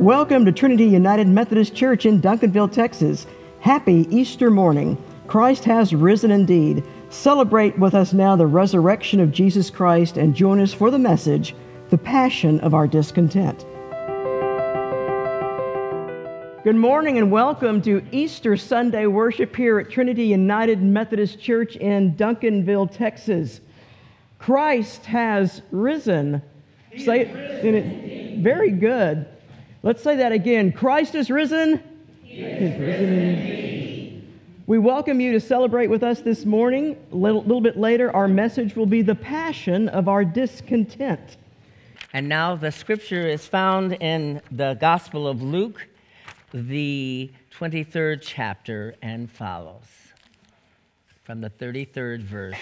Welcome to Trinity United Methodist Church in Duncanville, Texas. Happy Easter morning. Christ has risen indeed. Celebrate with us now the resurrection of Jesus Christ and join us for the message, The Passion of Our Discontent. Good morning and welcome to Easter Sunday worship here at Trinity United Methodist Church in Duncanville, Texas. Christ has risen. Say risen it. Very good. Let's say that again. Christ is risen. He is risen indeed. We welcome you to celebrate with us this morning. A little, little bit later, our message will be the passion of our discontent. And now the scripture is found in the Gospel of Luke, the 23rd chapter, and follows from the 33rd verse.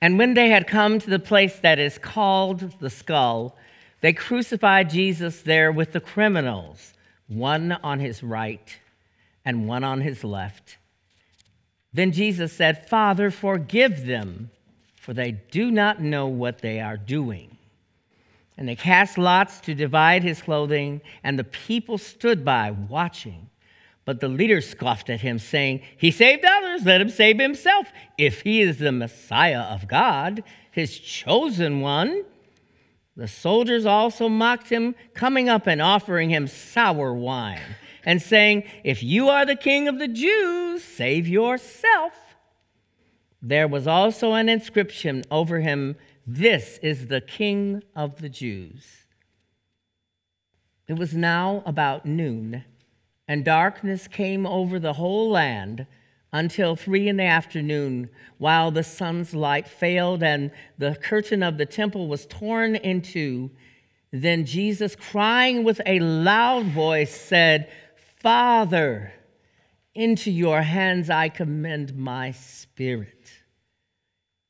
And when they had come to the place that is called the skull, they crucified Jesus there with the criminals, one on his right and one on his left. Then Jesus said, Father, forgive them, for they do not know what they are doing. And they cast lots to divide his clothing, and the people stood by watching. But the leader scoffed at him, saying, He saved others, let him save himself, if he is the Messiah of God, his chosen one. The soldiers also mocked him, coming up and offering him sour wine, and saying, If you are the king of the Jews, save yourself. There was also an inscription over him This is the king of the Jews. It was now about noon, and darkness came over the whole land until three in the afternoon, while the sun's light failed and the curtain of the temple was torn in two. Then Jesus, crying with a loud voice, said, Father, into your hands I commend my spirit.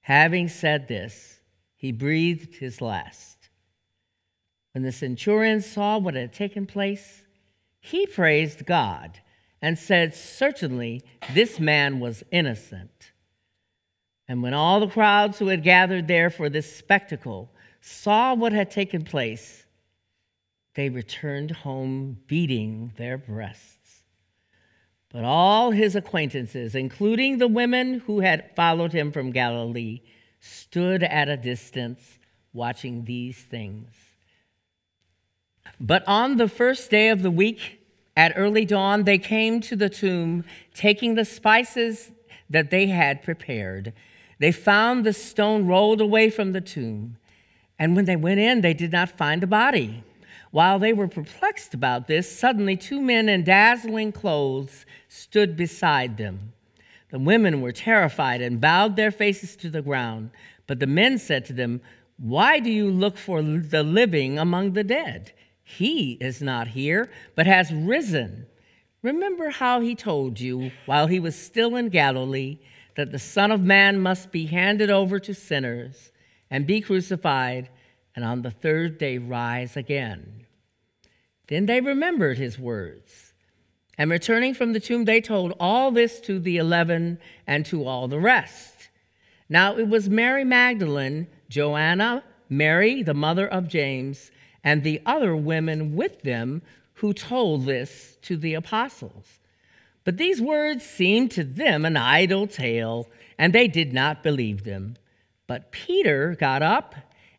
Having said this, he breathed his last. When the centurion saw what had taken place, he praised God and said, Certainly this man was innocent. And when all the crowds who had gathered there for this spectacle saw what had taken place, they returned home beating their breasts. But all his acquaintances, including the women who had followed him from Galilee, stood at a distance watching these things. But on the first day of the week, at early dawn, they came to the tomb, taking the spices that they had prepared. They found the stone rolled away from the tomb. And when they went in, they did not find the body. While they were perplexed about this, suddenly two men in dazzling clothes stood beside them. The women were terrified and bowed their faces to the ground. But the men said to them, Why do you look for the living among the dead? He is not here, but has risen. Remember how he told you while he was still in Galilee that the Son of Man must be handed over to sinners and be crucified, and on the third day rise again. Then they remembered his words. And returning from the tomb, they told all this to the eleven and to all the rest. Now it was Mary Magdalene, Joanna, Mary, the mother of James, and the other women with them who told this to the apostles. But these words seemed to them an idle tale, and they did not believe them. But Peter got up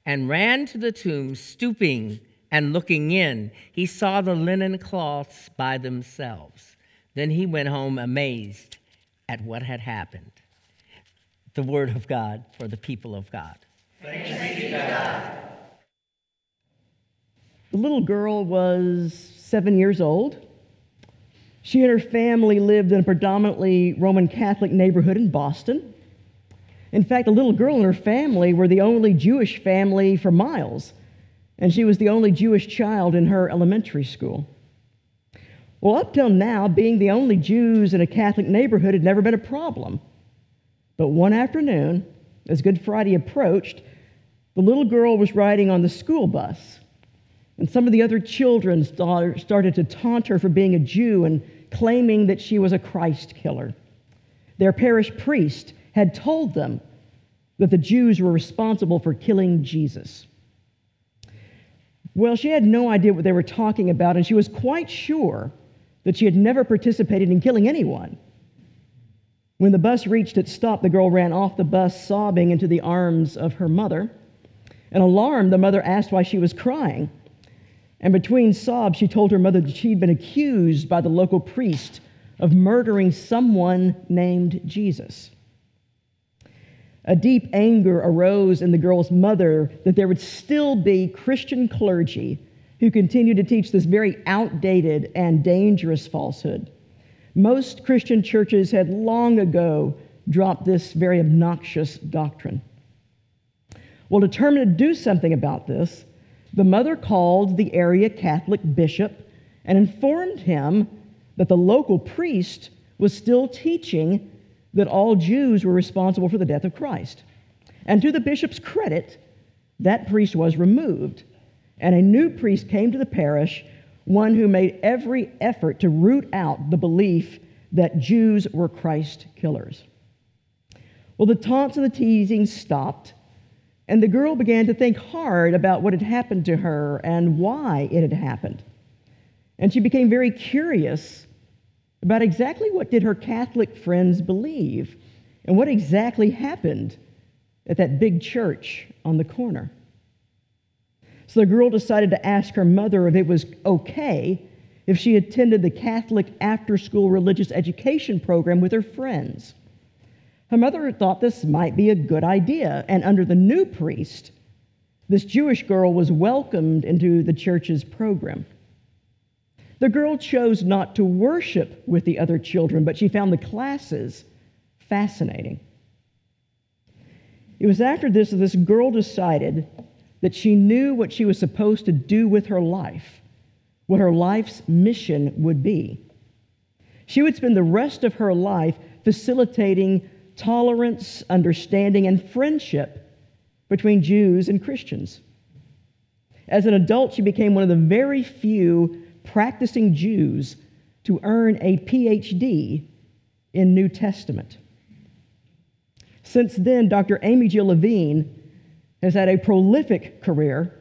and ran to the tomb, stooping and looking in. He saw the linen cloths by themselves. Then he went home amazed at what had happened. The word of God for the people of God. Thanks be to God. The little girl was seven years old. She and her family lived in a predominantly Roman Catholic neighborhood in Boston. In fact, the little girl and her family were the only Jewish family for miles, and she was the only Jewish child in her elementary school. Well, up till now, being the only Jews in a Catholic neighborhood had never been a problem. But one afternoon, as Good Friday approached, the little girl was riding on the school bus and some of the other children started to taunt her for being a Jew and claiming that she was a Christ killer. Their parish priest had told them that the Jews were responsible for killing Jesus. Well, she had no idea what they were talking about, and she was quite sure that she had never participated in killing anyone. When the bus reached its stop, the girl ran off the bus, sobbing into the arms of her mother. And alarmed, the mother asked why she was crying. And between sobs, she told her mother that she'd been accused by the local priest of murdering someone named Jesus. A deep anger arose in the girl's mother that there would still be Christian clergy who continued to teach this very outdated and dangerous falsehood. Most Christian churches had long ago dropped this very obnoxious doctrine. Well, determined to do something about this, the mother called the area Catholic bishop and informed him that the local priest was still teaching that all Jews were responsible for the death of Christ. And to the bishop's credit, that priest was removed, and a new priest came to the parish, one who made every effort to root out the belief that Jews were Christ killers. Well, the taunts and the teasing stopped, and the girl began to think hard about what had happened to her and why it had happened. And she became very curious about exactly what did her Catholic friends believe and what exactly happened at that big church on the corner. So the girl decided to ask her mother if it was okay if she attended the Catholic after school religious education program with her friends. Her mother thought this might be a good idea, and under the new priest, this Jewish girl was welcomed into the church's program. The girl chose not to worship with the other children, but she found the classes fascinating. It was after this that this girl decided that she knew what she was supposed to do with her life, what her life's mission would be. She would spend the rest of her life facilitating tolerance, understanding, and friendship between Jews and Christians. As an adult, she became one of the very few practicing Jews to earn a PhD in New Testament. Since then, Dr. Amy Jill Levine has had a prolific career,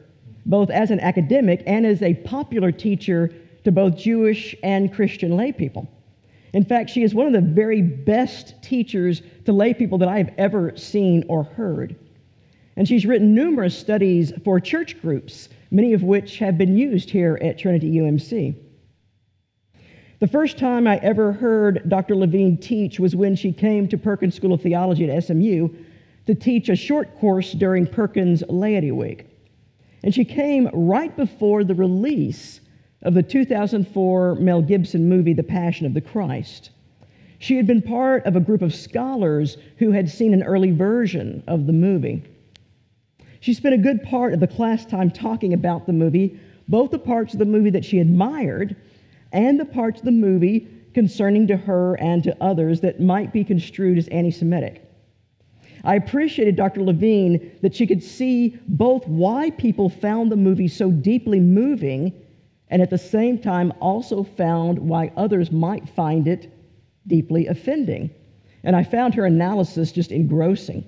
both as an academic and as a popular teacher to both Jewish and Christian laypeople. In fact, she is one of the very best teachers to lay people that I have ever seen or heard. And she's written numerous studies for church groups, many of which have been used here at Trinity UMC. The first time I ever heard Dr. Levine teach was when she came to Perkins School of Theology at SMU to teach a short course during Perkins Laity Week. And she came right before the release of the 2004 Mel Gibson movie, The Passion of the Christ. She had been part of a group of scholars who had seen an early version of the movie. She spent a good part of the class time talking about the movie, both the parts of the movie that she admired and the parts of the movie concerning to her and to others that might be construed as anti Semitic. I appreciated Dr. Levine that she could see both why people found the movie so deeply moving and at the same time also found why others might find it deeply offending. And I found her analysis just engrossing.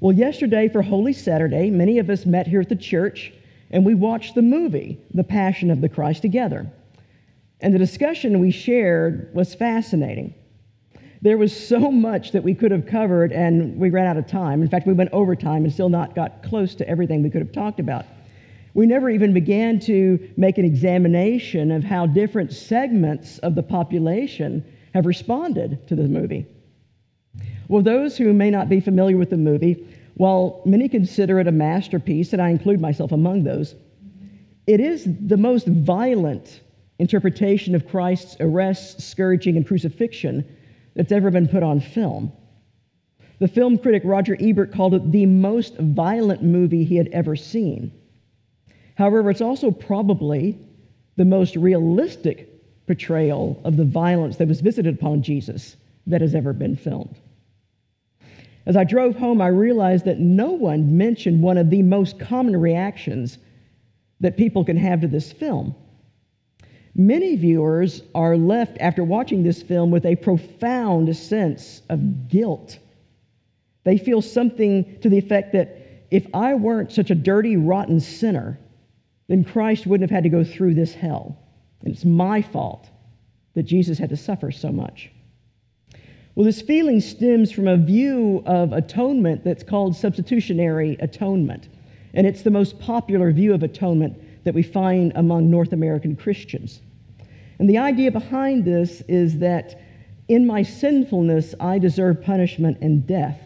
Well, yesterday for Holy Saturday, many of us met here at the church and we watched the movie, The Passion of the Christ, together. And the discussion we shared was fascinating. There was so much that we could have covered, and we ran out of time. In fact, we went over time and still not got close to everything we could have talked about. We never even began to make an examination of how different segments of the population have responded to the movie. Well, those who may not be familiar with the movie, while many consider it a masterpiece, and I include myself among those, it is the most violent interpretation of Christ's arrest, scourging, and crucifixion that's ever been put on film. The film critic Roger Ebert called it the most violent movie he had ever seen. However, it's also probably the most realistic portrayal of the violence that was visited upon Jesus that has ever been filmed. As I drove home, I realized that no one mentioned one of the most common reactions that people can have to this film. Many viewers are left after watching this film with a profound sense of guilt. They feel something to the effect that if I weren't such a dirty, rotten sinner, then Christ wouldn't have had to go through this hell. And it's my fault that Jesus had to suffer so much. Well, this feeling stems from a view of atonement that's called substitutionary atonement. And it's the most popular view of atonement that we find among North American Christians. And the idea behind this is that in my sinfulness, I deserve punishment and death.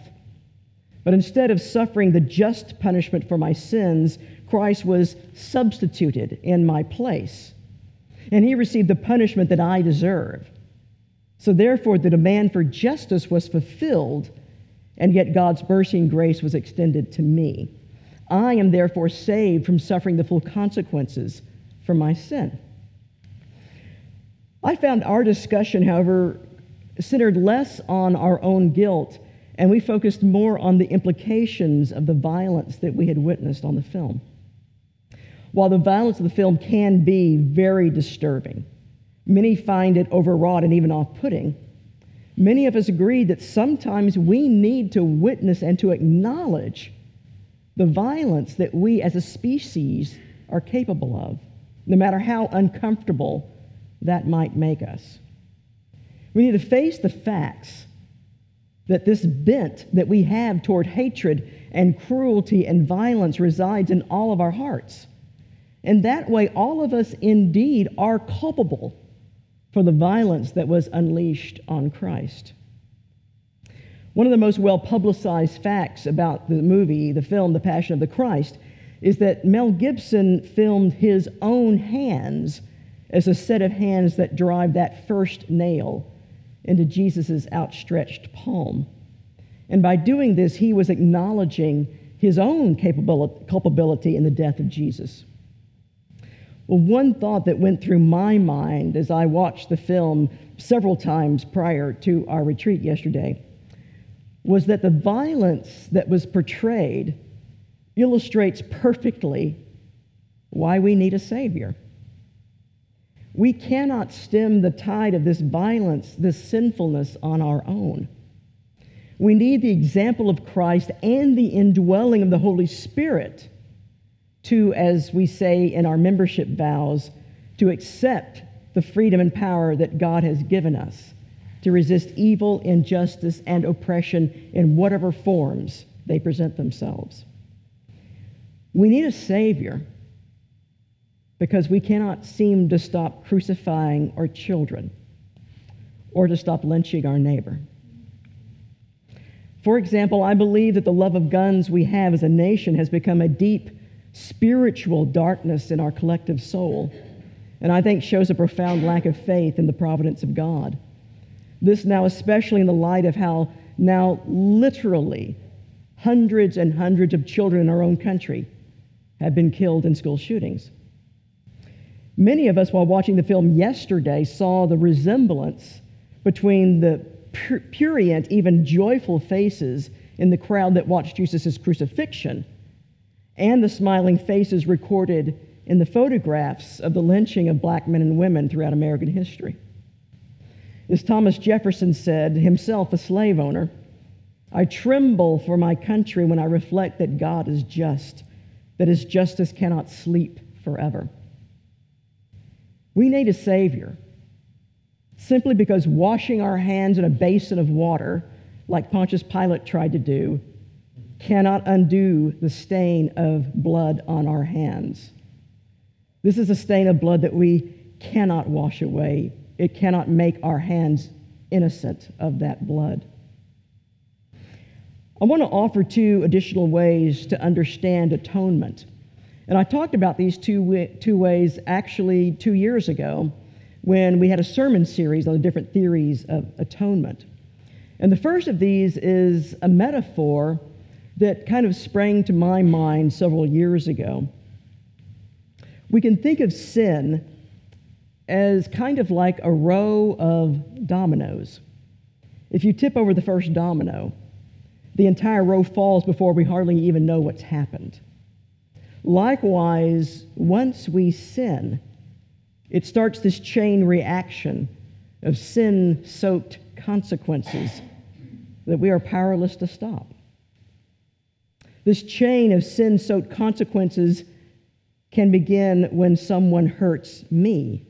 But instead of suffering the just punishment for my sins, Christ was substituted in my place. And he received the punishment that I deserve. So therefore, the demand for justice was fulfilled, and yet God's mercy and grace was extended to me. I am therefore saved from suffering the full consequences for my sin. I found our discussion, however, centered less on our own guilt, and we focused more on the implications of the violence that we had witnessed on the film. While the violence of the film can be very disturbing, many find it overwrought and even off putting. Many of us agree that sometimes we need to witness and to acknowledge the violence that we as a species are capable of, no matter how uncomfortable that might make us. We need to face the facts that this bent that we have toward hatred and cruelty and violence resides in all of our hearts. And that way, all of us indeed are culpable for the violence that was unleashed on Christ. One of the most well publicized facts about the movie, the film, The Passion of the Christ, is that Mel Gibson filmed his own hands as a set of hands that drive that first nail into Jesus' outstretched palm. And by doing this, he was acknowledging his own culpability in the death of Jesus. Well, one thought that went through my mind as I watched the film several times prior to our retreat yesterday was that the violence that was portrayed illustrates perfectly why we need a Savior. We cannot stem the tide of this violence, this sinfulness on our own. We need the example of Christ and the indwelling of the Holy Spirit to, as we say in our membership vows, to accept the freedom and power that God has given us to resist evil, injustice, and oppression in whatever forms they present themselves. We need a Savior because we cannot seem to stop crucifying our children or to stop lynching our neighbor. For example, I believe that the love of guns we have as a nation has become a deep spiritual darkness in our collective soul, and I think shows a profound lack of faith in the providence of God. This now, especially in the light of how now literally hundreds and hundreds of children in our own country have been killed in school shootings. Many of us, while watching the film yesterday, saw the resemblance between the purient, even joyful faces in the crowd that watched Jesus' crucifixion and the smiling faces recorded in the photographs of the lynching of black men and women throughout American history. As Thomas Jefferson said, himself a slave owner, I tremble for my country when I reflect that God is just, that his justice cannot sleep forever. We need a Savior simply because washing our hands in a basin of water, like Pontius Pilate tried to do, cannot undo the stain of blood on our hands. This is a stain of blood that we cannot wash away. It cannot make our hands innocent of that blood. I want to offer two additional ways to understand atonement. And I talked about these two, two ways actually two years ago when we had a sermon series on the different theories of atonement. And the first of these is a metaphor that kind of sprang to my mind several years ago. We can think of sin as kind of like a row of dominoes. If you tip over the first domino, the entire row falls before we hardly even know what's happened. Likewise, once we sin, it starts this chain reaction of sin soaked consequences that we are powerless to stop. This chain of sin soaked consequences can begin when someone hurts me.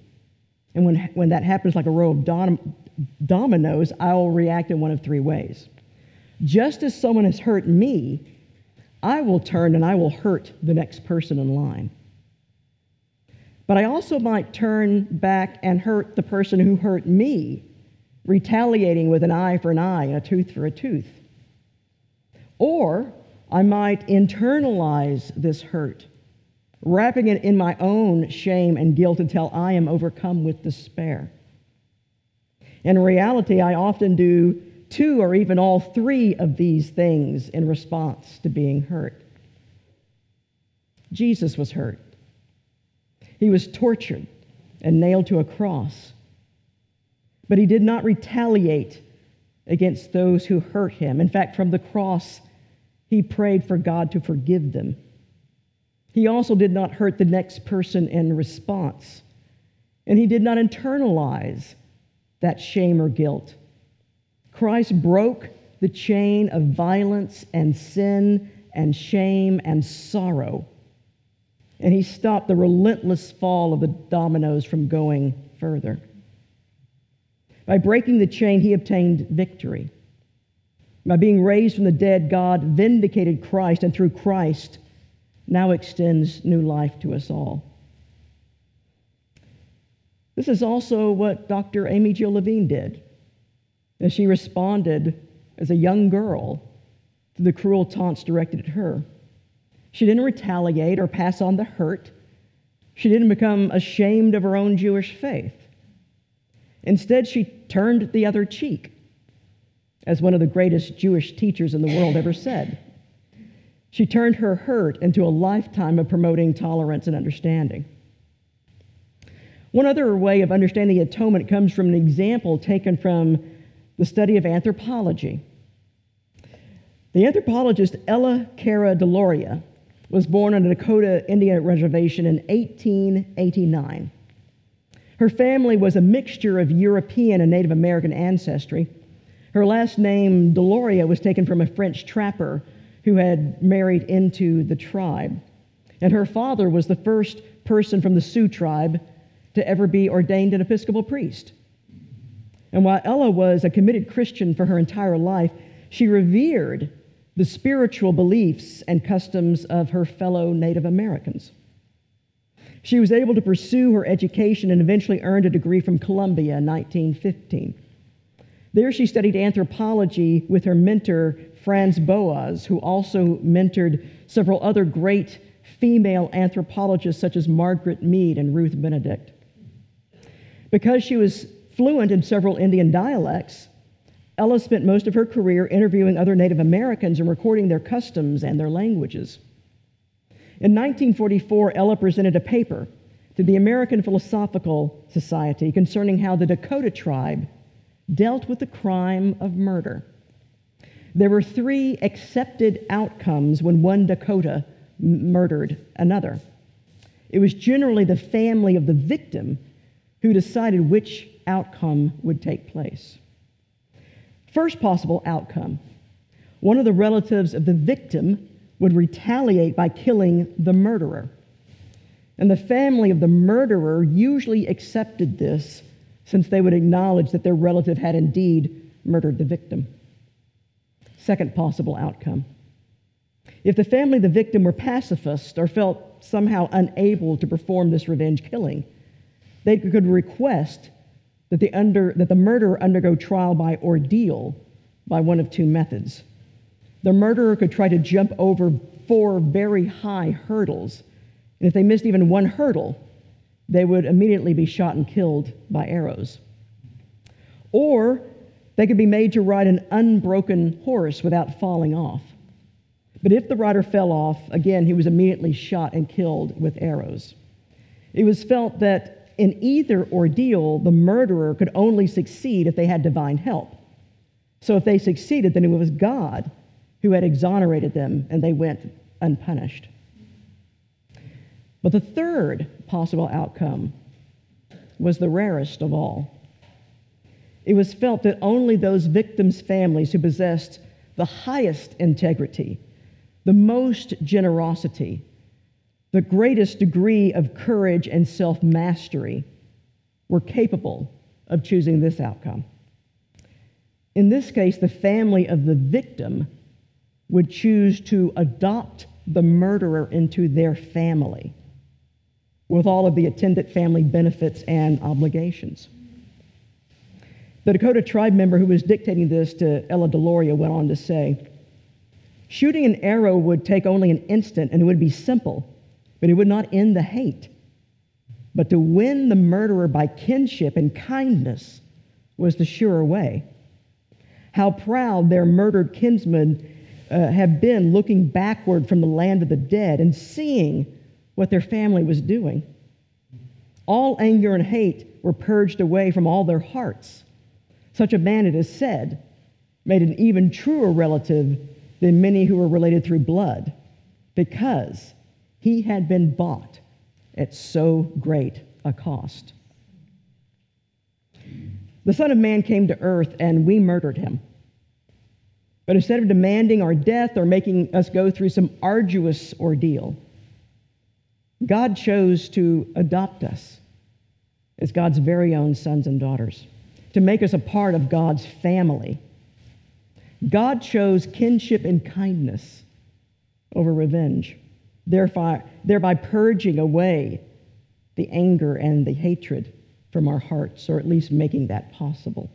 And when, when that happens like a row of dom- dominoes, I will react in one of three ways. Just as someone has hurt me, I will turn and I will hurt the next person in line. But I also might turn back and hurt the person who hurt me, retaliating with an eye for an eye and a tooth for a tooth. Or I might internalize this hurt, wrapping it in my own shame and guilt until I am overcome with despair. In reality, I often do two or even all three of these things in response to being hurt. Jesus was hurt. He was tortured and nailed to a cross. But he did not retaliate against those who hurt him. In fact, from the cross, he prayed for God to forgive them. He also did not hurt the next person in response. And he did not internalize that shame or guilt. Christ broke the chain of violence and sin and shame and sorrow. And he stopped the relentless fall of the dominoes from going further. By breaking the chain, he obtained victory. By being raised from the dead, God vindicated Christ, and through Christ, now extends new life to us all. This is also what Dr. Amy Jill Levine did as she responded as a young girl to the cruel taunts directed at her. She didn't retaliate or pass on the hurt. She didn't become ashamed of her own Jewish faith. Instead, she turned the other cheek, as one of the greatest Jewish teachers in the world ever said. She turned her hurt into a lifetime of promoting tolerance and understanding. One other way of understanding atonement comes from an example taken from the study of anthropology. The anthropologist Ella Cara Deloria was born on a Dakota Indian reservation in 1889. Her family was a mixture of European and Native American ancestry. Her last name, Deloria, was taken from a French trapper who had married into the tribe. And her father was the first person from the Sioux tribe to ever be ordained an Episcopal priest. And while Ella was a committed Christian for her entire life, she revered the spiritual beliefs and customs of her fellow Native Americans. She was able to pursue her education and eventually earned a degree from Columbia in 1915. There, she studied anthropology with her mentor, Franz Boas, who also mentored several other great female anthropologists such as Margaret Mead and Ruth Benedict. Because she was fluent in several Indian dialects, Ella spent most of her career interviewing other Native Americans and recording their customs and their languages. In 1944, Ella presented a paper to the American Philosophical Society concerning how the Dakota tribe dealt with the crime of murder. There were three accepted outcomes when one Dakota m- murdered another. It was generally the family of the victim who decided which outcome would take place. First possible outcome one of the relatives of the victim would retaliate by killing the murderer. And the family of the murderer usually accepted this since they would acknowledge that their relative had indeed murdered the victim. Second possible outcome. If the family of the victim were pacifist or felt somehow unable to perform this revenge killing, they could request that the, under, that the murderer undergo trial by ordeal by one of two methods. The murderer could try to jump over four very high hurdles, and if they missed even one hurdle, they would immediately be shot and killed by arrows. Or they could be made to ride an unbroken horse without falling off. But if the rider fell off, again, he was immediately shot and killed with arrows. It was felt that in either ordeal, the murderer could only succeed if they had divine help. So if they succeeded, then it was God who had exonerated them and they went unpunished. But the third possible outcome was the rarest of all. It was felt that only those victims' families who possessed the highest integrity, the most generosity, the greatest degree of courage and self mastery were capable of choosing this outcome. In this case, the family of the victim would choose to adopt the murderer into their family with all of the attendant family benefits and obligations. The Dakota tribe member who was dictating this to Ella Deloria went on to say, Shooting an arrow would take only an instant and it would be simple, but it would not end the hate. But to win the murderer by kinship and kindness was the surer way. How proud their murdered kinsmen uh, have been looking backward from the land of the dead and seeing what their family was doing. All anger and hate were purged away from all their hearts. Such a man, it is said, made an even truer relative than many who were related through blood, because he had been bought at so great a cost. The Son of Man came to earth, and we murdered him. But instead of demanding our death or making us go through some arduous ordeal, God chose to adopt us as God's very own sons and daughters, to make us a part of God's family. God chose kinship and kindness over revenge, thereby, thereby purging away the anger and the hatred from our hearts, or at least making that possible.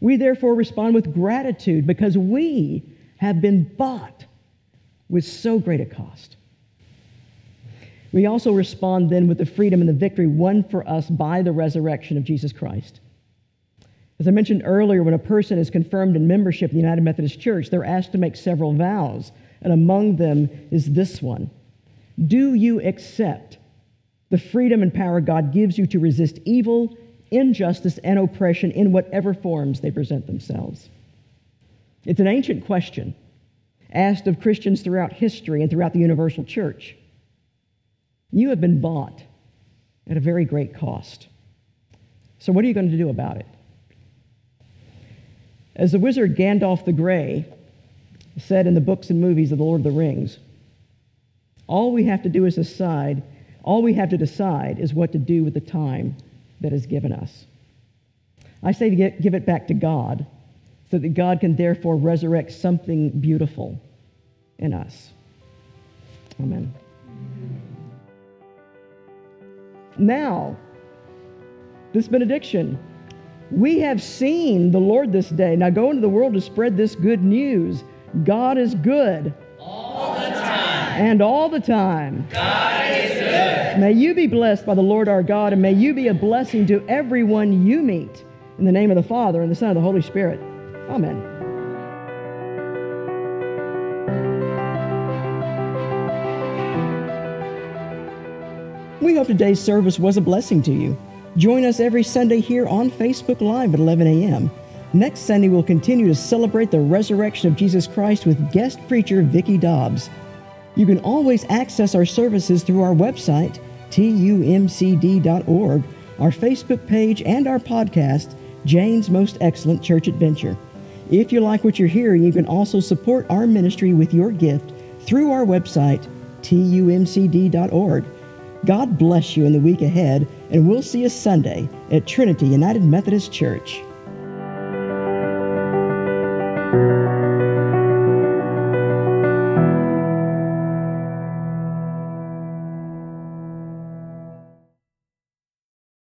We therefore respond with gratitude because we have been bought with so great a cost. We also respond then with the freedom and the victory won for us by the resurrection of Jesus Christ. As I mentioned earlier, when a person is confirmed in membership in the United Methodist Church, they're asked to make several vows, and among them is this one Do you accept the freedom and power God gives you to resist evil, injustice, and oppression in whatever forms they present themselves? It's an ancient question asked of Christians throughout history and throughout the universal church. You have been bought at a very great cost. So, what are you going to do about it? As the wizard Gandalf the Grey said in the books and movies of The Lord of the Rings, all we have to do is decide, all we have to decide is what to do with the time that is given us. I say to get, give it back to God so that God can therefore resurrect something beautiful in us. Amen. Now, this benediction. We have seen the Lord this day. Now go into the world to spread this good news. God is good. All the time. And all the time. God is good. May you be blessed by the Lord our God, and may you be a blessing to everyone you meet. In the name of the Father, and the Son, and the Holy Spirit. Amen. We hope today's service was a blessing to you. Join us every Sunday here on Facebook Live at 11 a.m. Next Sunday, we'll continue to celebrate the resurrection of Jesus Christ with guest preacher Vicki Dobbs. You can always access our services through our website, tumcd.org, our Facebook page, and our podcast, Jane's Most Excellent Church Adventure. If you like what you're hearing, you can also support our ministry with your gift through our website, tumcd.org. God bless you in the week ahead, and we'll see you Sunday at Trinity United Methodist Church. Thank you.